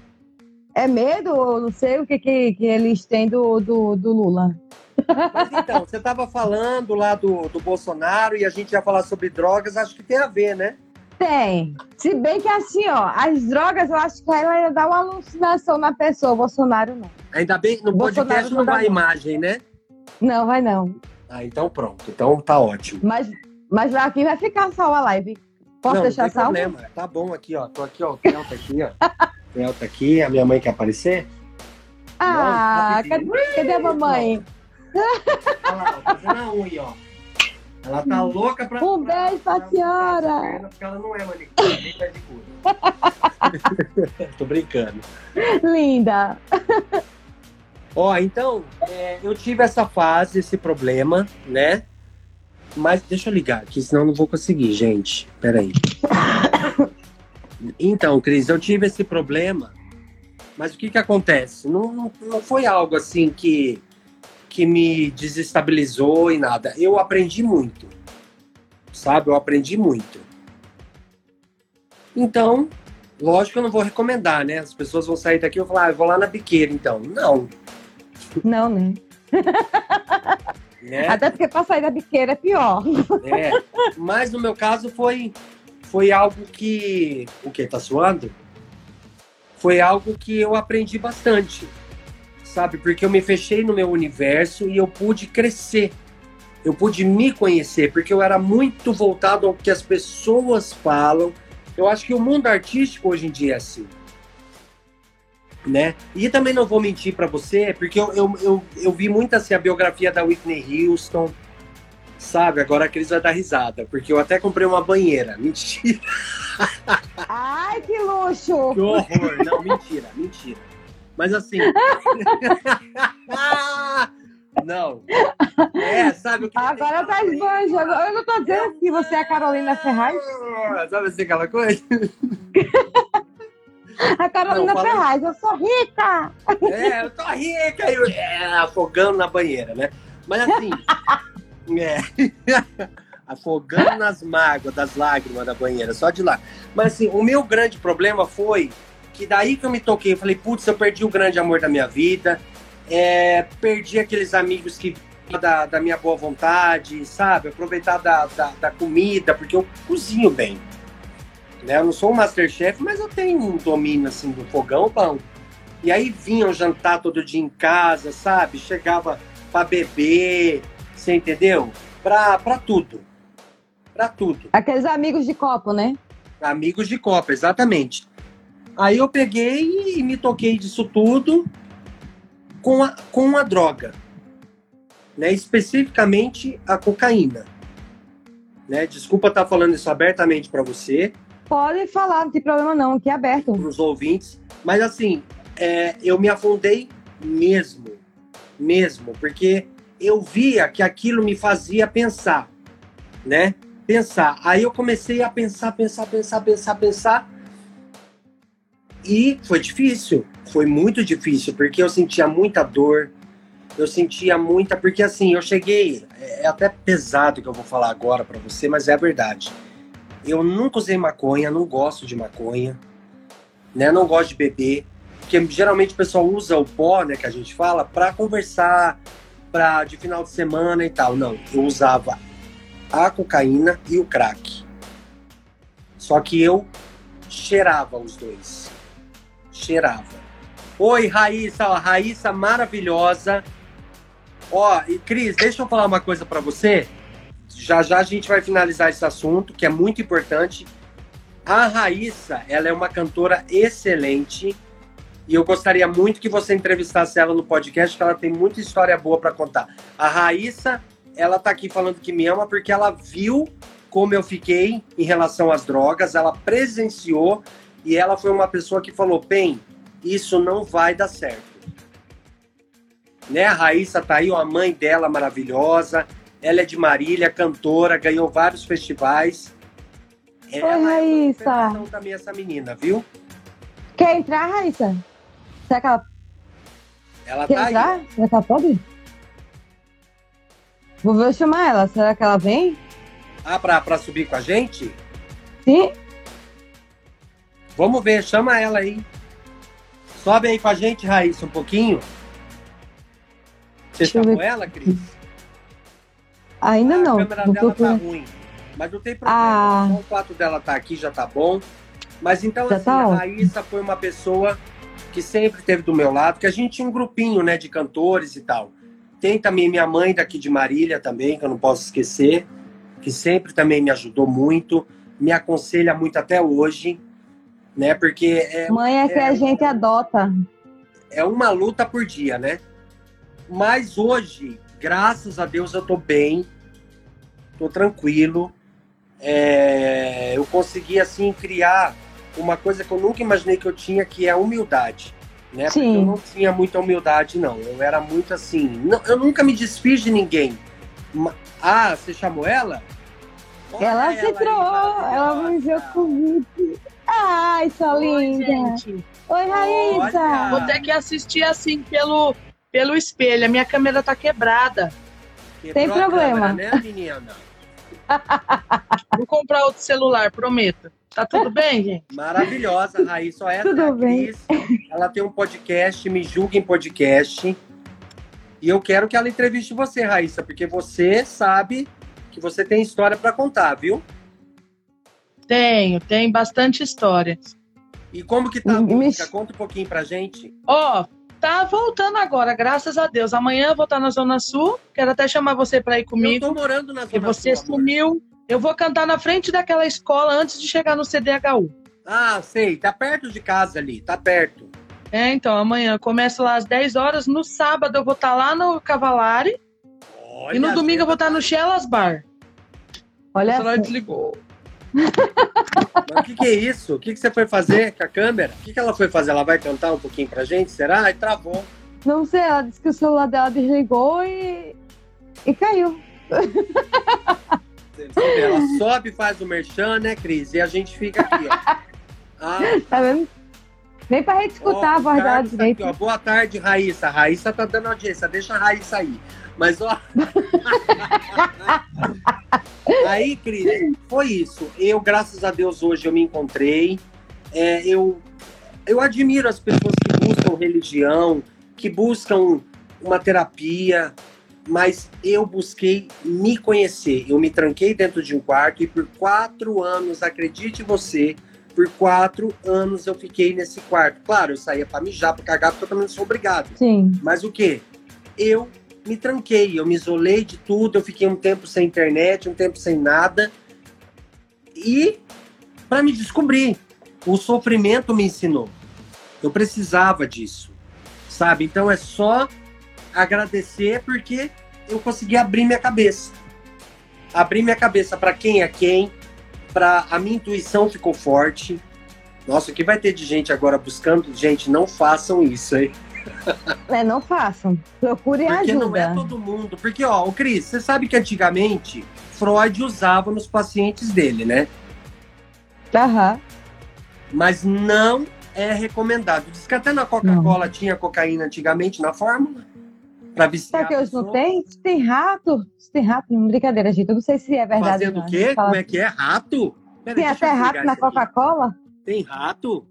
É medo ou não sei o que, que, que eles têm do, do, do Lula? Mas então, você estava falando lá do, do Bolsonaro e a gente ia falar sobre drogas, acho que tem a ver, né? Tem. Se bem que assim, ó, as drogas, eu acho que ela ia dar uma alucinação na pessoa, o Bolsonaro não. Ainda bem, no Bolsonaro podcast não, não vai imagem, né? Não, vai não. Ah, então pronto. Então tá ótimo. Mas, mas aqui vai ficar só a live. Posso não, deixar não tem salvo? problema. Tá bom aqui, ó. Tô aqui, ó. O Theo tá aqui, ó. O Theo tá aqui. A minha mãe quer aparecer? Ah, não, cadê, cadê a mamãe? Olha lá, ó, fazendo a unha, ó. Ela tá louca pra. Um beijo pra pra- senhora. perna, Porque ela não é manicure, nem pedicure. Tô brincando. Linda. Ó, então, é, eu tive essa fase, esse problema, né? Mas deixa eu ligar aqui, senão eu não vou conseguir, gente. Peraí. Então, Cris, eu tive esse problema, mas o que que acontece? Não, não, não foi algo assim que, que me desestabilizou e nada. Eu aprendi muito, sabe? Eu aprendi muito. Então, lógico que eu não vou recomendar, né? As pessoas vão sair daqui e vão falar, ah, eu vou lá na biqueira, então. Não, Não, né? né? Até porque pra sair da biqueira é pior. É, mas no meu caso foi, foi algo que. O que? Tá suando? Foi algo que eu aprendi bastante, sabe? Porque eu me fechei no meu universo e eu pude crescer. Eu pude me conhecer, porque eu era muito voltado ao que as pessoas falam. Eu acho que o mundo artístico hoje em dia é assim. Né? E também não vou mentir para você, porque eu, eu, eu, eu vi muito assim a biografia da Whitney Houston, Sabe, agora a Cris vai dar risada, porque eu até comprei uma banheira. Mentira, Ai, que luxo! que horror. Não, mentira, mentira. Mas assim. não. É, sabe o que. Agora tá esbanjo. Eu não tô dizendo que você é a Carolina Ferraz. Sabe assim aquela coisa? A Carolina Não, Ferraz, eu sou rica! É, eu tô rica, eu, é, afogando na banheira, né? Mas assim. é. afogando nas mágoas, das lágrimas da banheira, só de lá. Mas assim, o meu grande problema foi que daí que eu me toquei, eu falei, putz, eu perdi o grande amor da minha vida, é, perdi aqueles amigos que da, da minha boa vontade, sabe? Aproveitar da, da, da comida, porque eu cozinho bem. Né? Eu não sou um Masterchef, mas eu tenho um domínio assim do fogão bom. E aí vinham jantar todo dia em casa, sabe? Chegava pra beber, você entendeu? Pra, pra tudo. Pra tudo. Aqueles amigos de copo, né? Amigos de Copa, exatamente. Aí eu peguei e me toquei disso tudo com a, com a droga. Né? Especificamente a cocaína. Né? Desculpa estar falando isso abertamente para você, Pode falar, não tem problema não, aqui é aberto. para os ouvintes, mas assim, é, eu me afundei mesmo. Mesmo, porque eu via que aquilo me fazia pensar, né? Pensar. Aí eu comecei a pensar, pensar, pensar, pensar, pensar. E foi difícil, foi muito difícil, porque eu sentia muita dor, eu sentia muita. Porque assim, eu cheguei. É até pesado que eu vou falar agora para você, mas é a verdade. Eu nunca usei maconha, não gosto de maconha, né? Não gosto de beber, porque geralmente o pessoal usa o pó, né, que a gente fala, para conversar, para de final de semana e tal. Não, eu usava a cocaína e o crack. Só que eu cheirava os dois. Cheirava. Oi, Raíssa, Raíssa maravilhosa. Ó, e Cris, deixa eu falar uma coisa para você. Já já a gente vai finalizar esse assunto, que é muito importante. A Raíssa, ela é uma cantora excelente. E eu gostaria muito que você entrevistasse ela no podcast, que ela tem muita história boa para contar. A Raíssa, ela tá aqui falando que me ama porque ela viu como eu fiquei em relação às drogas, ela presenciou e ela foi uma pessoa que falou: "Bem, isso não vai dar certo". Né? A Raíssa tá aí, ó, a mãe dela maravilhosa. Ela é de Marília, cantora, ganhou vários festivais. Ela é uma Raíssa. inspiração também essa menina, viu? Quer entrar, Raíssa? Será que ela Ela quer tá aí. entrar? Será que ela pode? Vou ver chamar ela. Será que ela vem? Ah, pra, pra subir com a gente? Sim? Vamos ver, chama ela aí. Sobe aí com a gente, Raíssa, um pouquinho. Você Deixa chamou ela, Cris? Ainda Ah, não. A câmera dela tá ruim. Mas não tem problema. Ah. Só o fato dela tá aqui já tá bom. Mas então, Já assim, tá a. Raíssa foi uma pessoa que sempre esteve do meu lado, que a gente tinha um grupinho, né, de cantores e tal. Tem também minha mãe daqui de Marília também, que eu não posso esquecer, que sempre também me ajudou muito, me aconselha muito até hoje, né, porque é, Mãe é que É. a gente adota. é uma luta por dia, né? Mas hoje, graças a Deus, eu tô bem. tô tranquilo. É, eu consegui, assim, criar uma coisa que eu nunca imaginei que eu tinha, que é a humildade. Né? Porque Sim. eu não tinha muita humildade, não. Eu era muito assim. não- eu nunca me desfiz de ninguém. Ah, você chamou ela? Ela se entrou, ela viu convite. Ai, sua Oi, linda. gente. Oi, Raíssa. Olha. Vou ter que assistir assim pelo, pelo espelho. A minha câmera tá quebrada. Quebrou Tem problema. câmera, né, menina? Vou comprar outro celular, prometo. Tá tudo bem, gente? Maravilhosa, Raíssa. Ó, essa Tudo é bem. Ela tem um podcast, Me Julguem Podcast. E eu quero que ela entreviste você, Raíssa, porque você sabe que você tem história para contar, viu? Tenho, tem bastante história. E como que tá a Me- música? Conta um pouquinho pra gente. Ó, tá voltando agora, graças a Deus. Amanhã eu vou estar na Zona Sul. Quero até chamar você pra ir Eu comigo. tô morando na Porque Zona você Sul, amor. sumiu. Eu vou cantar na frente daquela escola antes de chegar no CDHU. Ah, sei. Tá perto de casa ali. Tá perto. É, então, amanhã começa lá às 10 horas. No sábado eu vou estar lá no Cavalari. Olha, e no domingo eu vou estar no Shellas Bar. O Olha, celular só. desligou. Mas o que, que é isso? O que, que você foi fazer com a câmera? O que, que ela foi fazer? Ela vai cantar um pouquinho pra gente? Será? Ai, travou. não sei, ela disse que o celular dela desligou e, e caiu. Ela sobe, faz o merchan, né, Cris? E a gente fica aqui, ó. Ah, Tá vendo? Nem pra gente escutar ó, a o voz dela tá. Boa tarde, Raíssa. A Raíssa tá dando audiência, deixa a Raíssa aí. Mas, ó. aí, Cris, foi isso. Eu, graças a Deus, hoje eu me encontrei. É, eu, eu admiro as pessoas que buscam religião, que buscam uma terapia, mas eu busquei me conhecer. Eu me tranquei dentro de um quarto e por quatro anos, acredite você, por quatro anos eu fiquei nesse quarto. Claro, eu saía para mijar, para cagar, porque eu também não sou obrigado. Sim. Mas o quê? Eu me tranquei, eu me isolei de tudo, eu fiquei um tempo sem internet, um tempo sem nada. E para me descobrir, o sofrimento me ensinou. Eu precisava disso, sabe? Então é só agradecer porque eu consegui abrir minha cabeça. Abrir minha cabeça para quem é quem, para a minha intuição ficou forte. Nossa, o que vai ter de gente agora buscando? Gente, não façam isso, hein? É, não façam. Procurem Porque ajuda. não é todo mundo. Porque, ó, o Cris, você sabe que antigamente Freud usava nos pacientes dele, né? Aham. Mas não é recomendado. Diz que até na Coca-Cola tinha cocaína antigamente na fórmula. Pra viciar Será que hoje não tem? Se tem rato, se tem rato, não, brincadeira, gente. Eu não sei se é verdade. Fazendo o quê? Como é que é? Rato? Tem até rato na. Coca-Cola? Tem rato?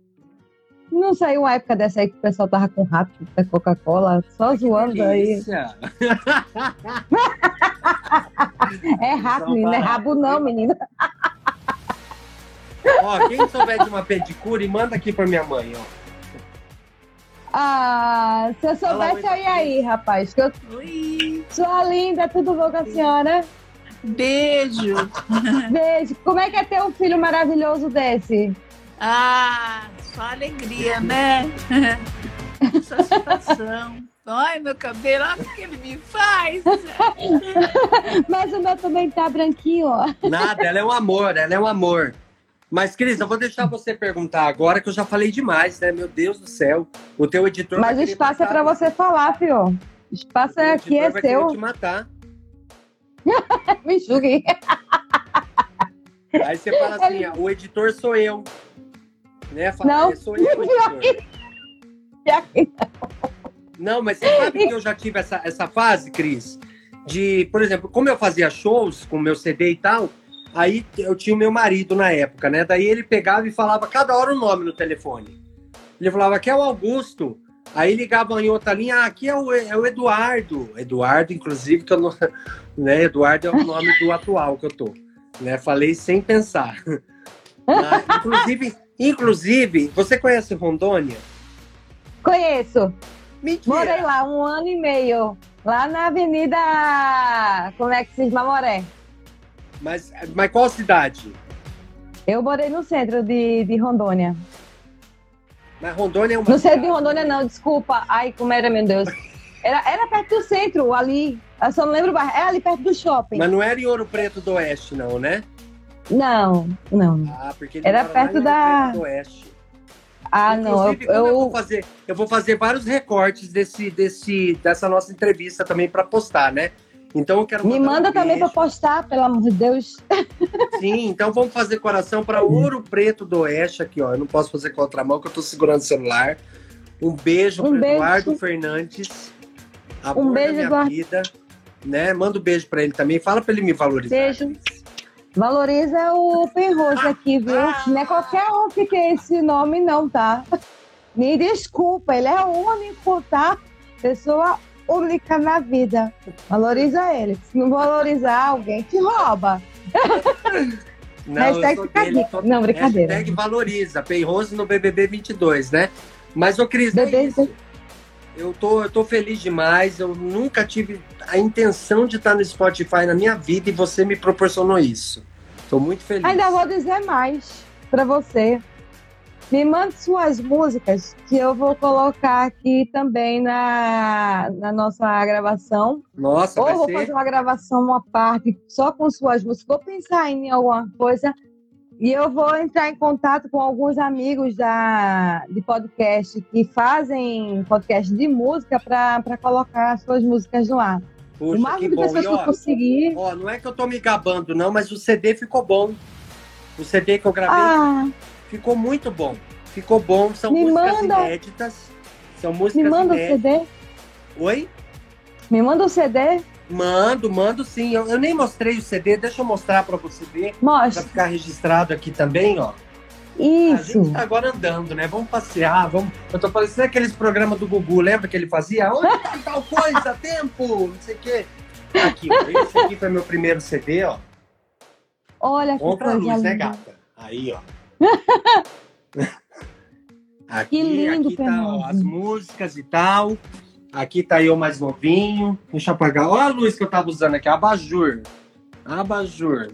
Não saiu uma época dessa aí que o pessoal tava com rato da Coca-Cola, só zoando aí. É rato, não é rabo não, menina. Ó, quem souber de uma pedicure, manda aqui pra minha mãe, ó. Ah, se eu soubesse, eu ia aí, rapaz. Que eu Oi, sou linda, tudo bom com a senhora? beijo. Beijo. Como é que é ter um filho maravilhoso desse? Ah, só alegria, né? Satisfação. Ai, meu cabelo, olha o que ele me faz. Mas o meu também tá branquinho, ó. Nada, ela é um amor, ela é um amor. Mas, Cris, eu vou deixar você perguntar agora, que eu já falei demais, né? Meu Deus do céu. O teu editor. Mas vai o espaço é pra você falar, fio. O espaço é O aqui, editor é vai seu. te matar. Me julguem. Aí você fala assim, ó, o editor sou eu. Né? Não. "É, sou eu. Não, mas você sabe que eu já tive essa, essa fase, Cris? De, por exemplo, como eu fazia shows com meu CD e tal, aí eu tinha o meu marido na época, né? Daí ele pegava e falava cada hora o nome no telefone. Ele falava, aqui é o Augusto. Aí ligava em outra linha, ah, aqui é o, é o Eduardo. Eduardo, inclusive, que eu não. Né? Eduardo é o nome do atual que eu tô. Né? Falei sem pensar. Mas, inclusive, inclusive, você conhece Rondônia? Conheço. Mentira. Morei lá um ano e meio. Lá na Avenida. Como é que se diz? Mamoré. Mas, mas qual cidade? Eu morei no centro de, de Rondônia. Mas Rondônia é uma. No centro de. Rondônia, não, desculpa. Ai, como era, meu Deus. Era, era perto do centro, ali. Eu só não lembro o bairro. É ali perto do shopping. Mas não era em Ouro Preto do Oeste, não, né? Não, não. Ah, porque ele Era perto da- do Oeste. Ah, não. Eu, Inclusive, como eu... vou eu, fazer, eu vou fazer vários recortes desse, desse, dessa nossa entrevista também para postar, né? Então eu quero me mandar um manda também beijo. postar, pelo amor de Deus. Sim, então vamos fazer coração para Ouro Preto do Oeste aqui, ó. Eu não posso fazer com a outra mão que eu tô segurando o celular. Um beijo Um para. Eduardo Fernandes. Amor Um beijo, da minha Eduardo. vida. Né? Manda um beijo para ele também. Fala para ele me valorizar. Beijo. Valoriza o Penrose aqui, viu? Não é qualquer um que tem esse nome, não, tá? Me desculpa, ele é único, tá? Pessoa única na vida. Valoriza ele. Se não valorizar, alguém te rouba. Não, Hashtag fica dele, tô- Não, brincadeira. Hashtag valoriza. Penrose no BBB 22, né? Mas, ô Cris, é BBB. isso. Eu tô, eu tô feliz demais. Eu nunca tive a intenção de estar no Spotify na minha vida e você me proporcionou isso. Tô muito feliz. Ainda vou dizer mais pra você. Me mande suas músicas que eu vou colocar aqui também na, na nossa gravação. Nossa, Ou vou ser... fazer uma gravação, uma parte só com suas músicas. Vou pensar em alguma coisa e eu vou entrar em contato com alguns amigos da, de podcast que fazem podcast de música para colocar as suas músicas no ar. o Puxa, que máximo de pessoas que eu conseguir. ó, não é que eu tô me gabando, não, mas o CD ficou bom. O CD que eu gravei Ah, ficou muito bom. Ficou bom. São músicas manda- inéditas. São músicas me manda o inéditas. CD. Oi? Me manda o CD. Mando, mando sim. Eu, eu nem mostrei o CD, deixa eu mostrar pra você ver, pra Mostra. ficar registrado aqui também, ó. A Isso. gente tá agora andando, né? Vamos passear, vamos. Eu tô parecendo aqueles programas do Gugu, lembra que ele fazia? Onde tá tal coisa? Tempo, não sei o quê. Aqui, ó. Esse aqui foi meu primeiro CD, ó. Olha que a coisa luz, né, linda. gata? Aí, ó. Aqui, Que lindo, aqui tá ó, as músicas e tal. Aqui tá eu mais novinho. Deixa eu apagar. Olha a luz que eu tava usando aqui, abajur. Abajur.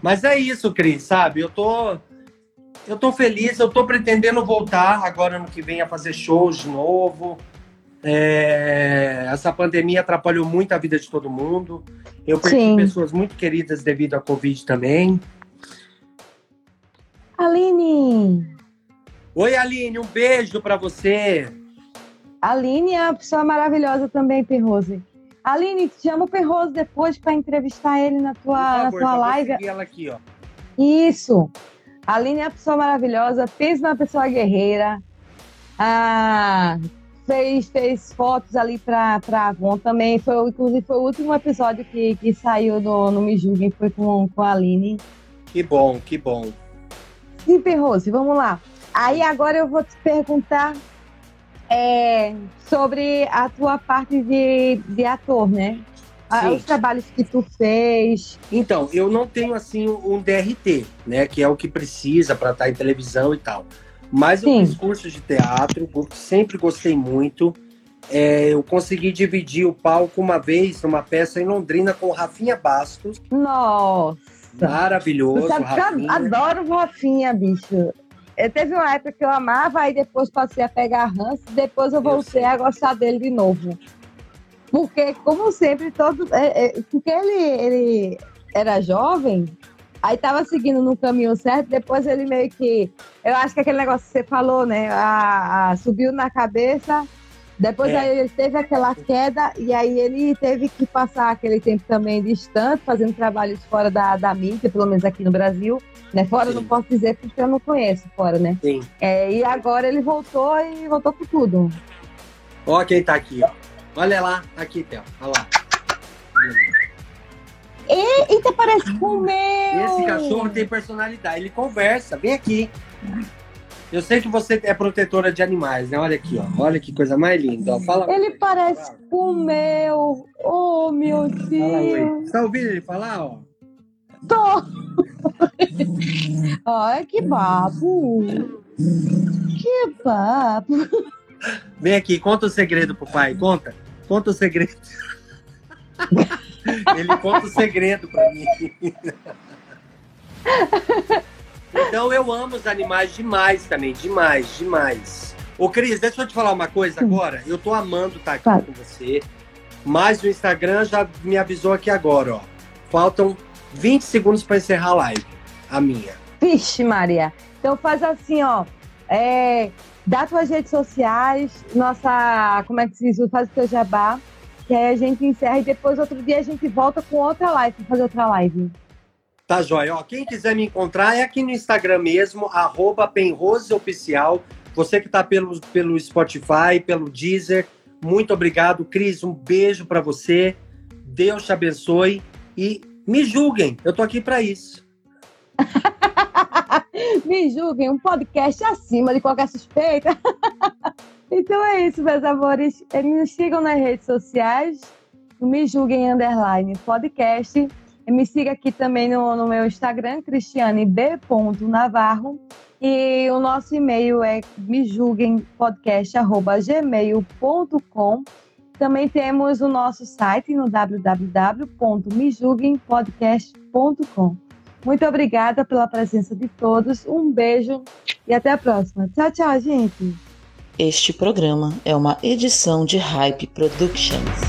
Mas é isso, Cris, sabe? Eu tô eu tô feliz, eu tô pretendendo voltar agora ano que vem a fazer shows de novo. É, essa pandemia atrapalhou muito a vida de todo mundo. Eu perdi Sim. pessoas muito queridas devido à Covid também. Aline. Oi, Aline, um beijo pra você. Aline é uma pessoa maravilhosa também, Perrose. Aline, chama o Perrose depois para entrevistar ele na tua, na favor, tua já vou live. ela aqui, ó. Isso. A Aline é uma pessoa maravilhosa, pensa numa pessoa guerreira. Ah, fez, fez fotos ali para a Avon também. Foi, inclusive, foi o último episódio que, que saiu no, no Me Julguem, foi com, com a Aline. Que bom, que bom. Sim, Perrose, vamos lá. Aí agora eu vou te perguntar é, sobre a tua parte de, de ator, né? Sim. Os trabalhos que tu fez. Então, eu não tenho assim um DRT, né? Que é o que precisa para estar em televisão e tal. Mas eu Sim. fiz cursos de teatro, sempre gostei muito. É, eu consegui dividir o palco uma vez numa peça em Londrina com o Rafinha Bastos. Nossa! Maravilhoso, eu Rafinha. adoro o Rafinha, bicho. Eu teve uma época que eu amava, aí depois passei a pegar ranço, depois eu voltei a gostar dele de novo. Porque, como sempre, todo. é, é, porque ele, ele era jovem, aí tava seguindo no caminho certo, depois ele meio que. Eu acho que aquele negócio que você falou, né? A, a- subiu na cabeça, depois É. aí ele teve aquela queda, e aí ele teve que passar aquele tempo também distante, fazendo trabalhos fora da, da mídia, pelo menos aqui no Brasil. Né? Fora Sim. não posso dizer porque eu não conheço fora, né? Sim. É, e agora ele voltou e voltou com tudo. Ó quem tá aqui, ó. Olha lá, aqui, Théo. Olha lá. Eita, parece com o meu! Esse cachorro tem personalidade, ele conversa, vem aqui. Eu sei que você é protetora de animais, né? Olha aqui, ó. Olha que coisa mais linda. Ó. Fala Ele parece Fala. com o meu! Oh, meu. Deus! Você tá ouvindo ele falar, ó? Tô! Ai, que babo! Que babo! Vem aqui, conta o segredo pro pai. Conta. Conta o segredo. ele conta o segredo pra mim. então eu amo os animais demais também. Demais, demais. Ô, Cris, deixa eu te falar uma coisa agora. Eu tô amando estar aqui Fala. com você. Mas o Instagram já me avisou aqui agora, ó. Faltam 20 segundos para encerrar a live. A minha. Vixe, Maria. Então faz assim, ó. É, dá tuas redes sociais, nossa. Como é que se diz? Faz o teu jabá. Que aí a gente encerra e depois outro dia a gente volta com outra live, pra fazer outra live. Tá, joia? Ó, quem quiser me encontrar é aqui no Instagram mesmo, arroba penroseoficial. Você que tá pelo, pelo Spotify, pelo Deezer, muito obrigado. Cris, um beijo para você. Deus te abençoe e me julguem. Eu tô aqui para isso. Me julguem, um podcast acima de qualquer suspeita. então é isso, meus amores. Eh, Me sigam nas redes sociais, Me Julguem Underline Podcast. Me siga aqui também no, no meu Instagram, Cristiane B. Navarro. E o nosso e-mail é mejulguempodcast.gmail.com. Também temos o nosso site no www.mejulguempodcast.com. Muito obrigada pela presença de todos. Um beijo e até a próxima. Tchau, tchau, gente. Este programa é uma edição de Hype Productions.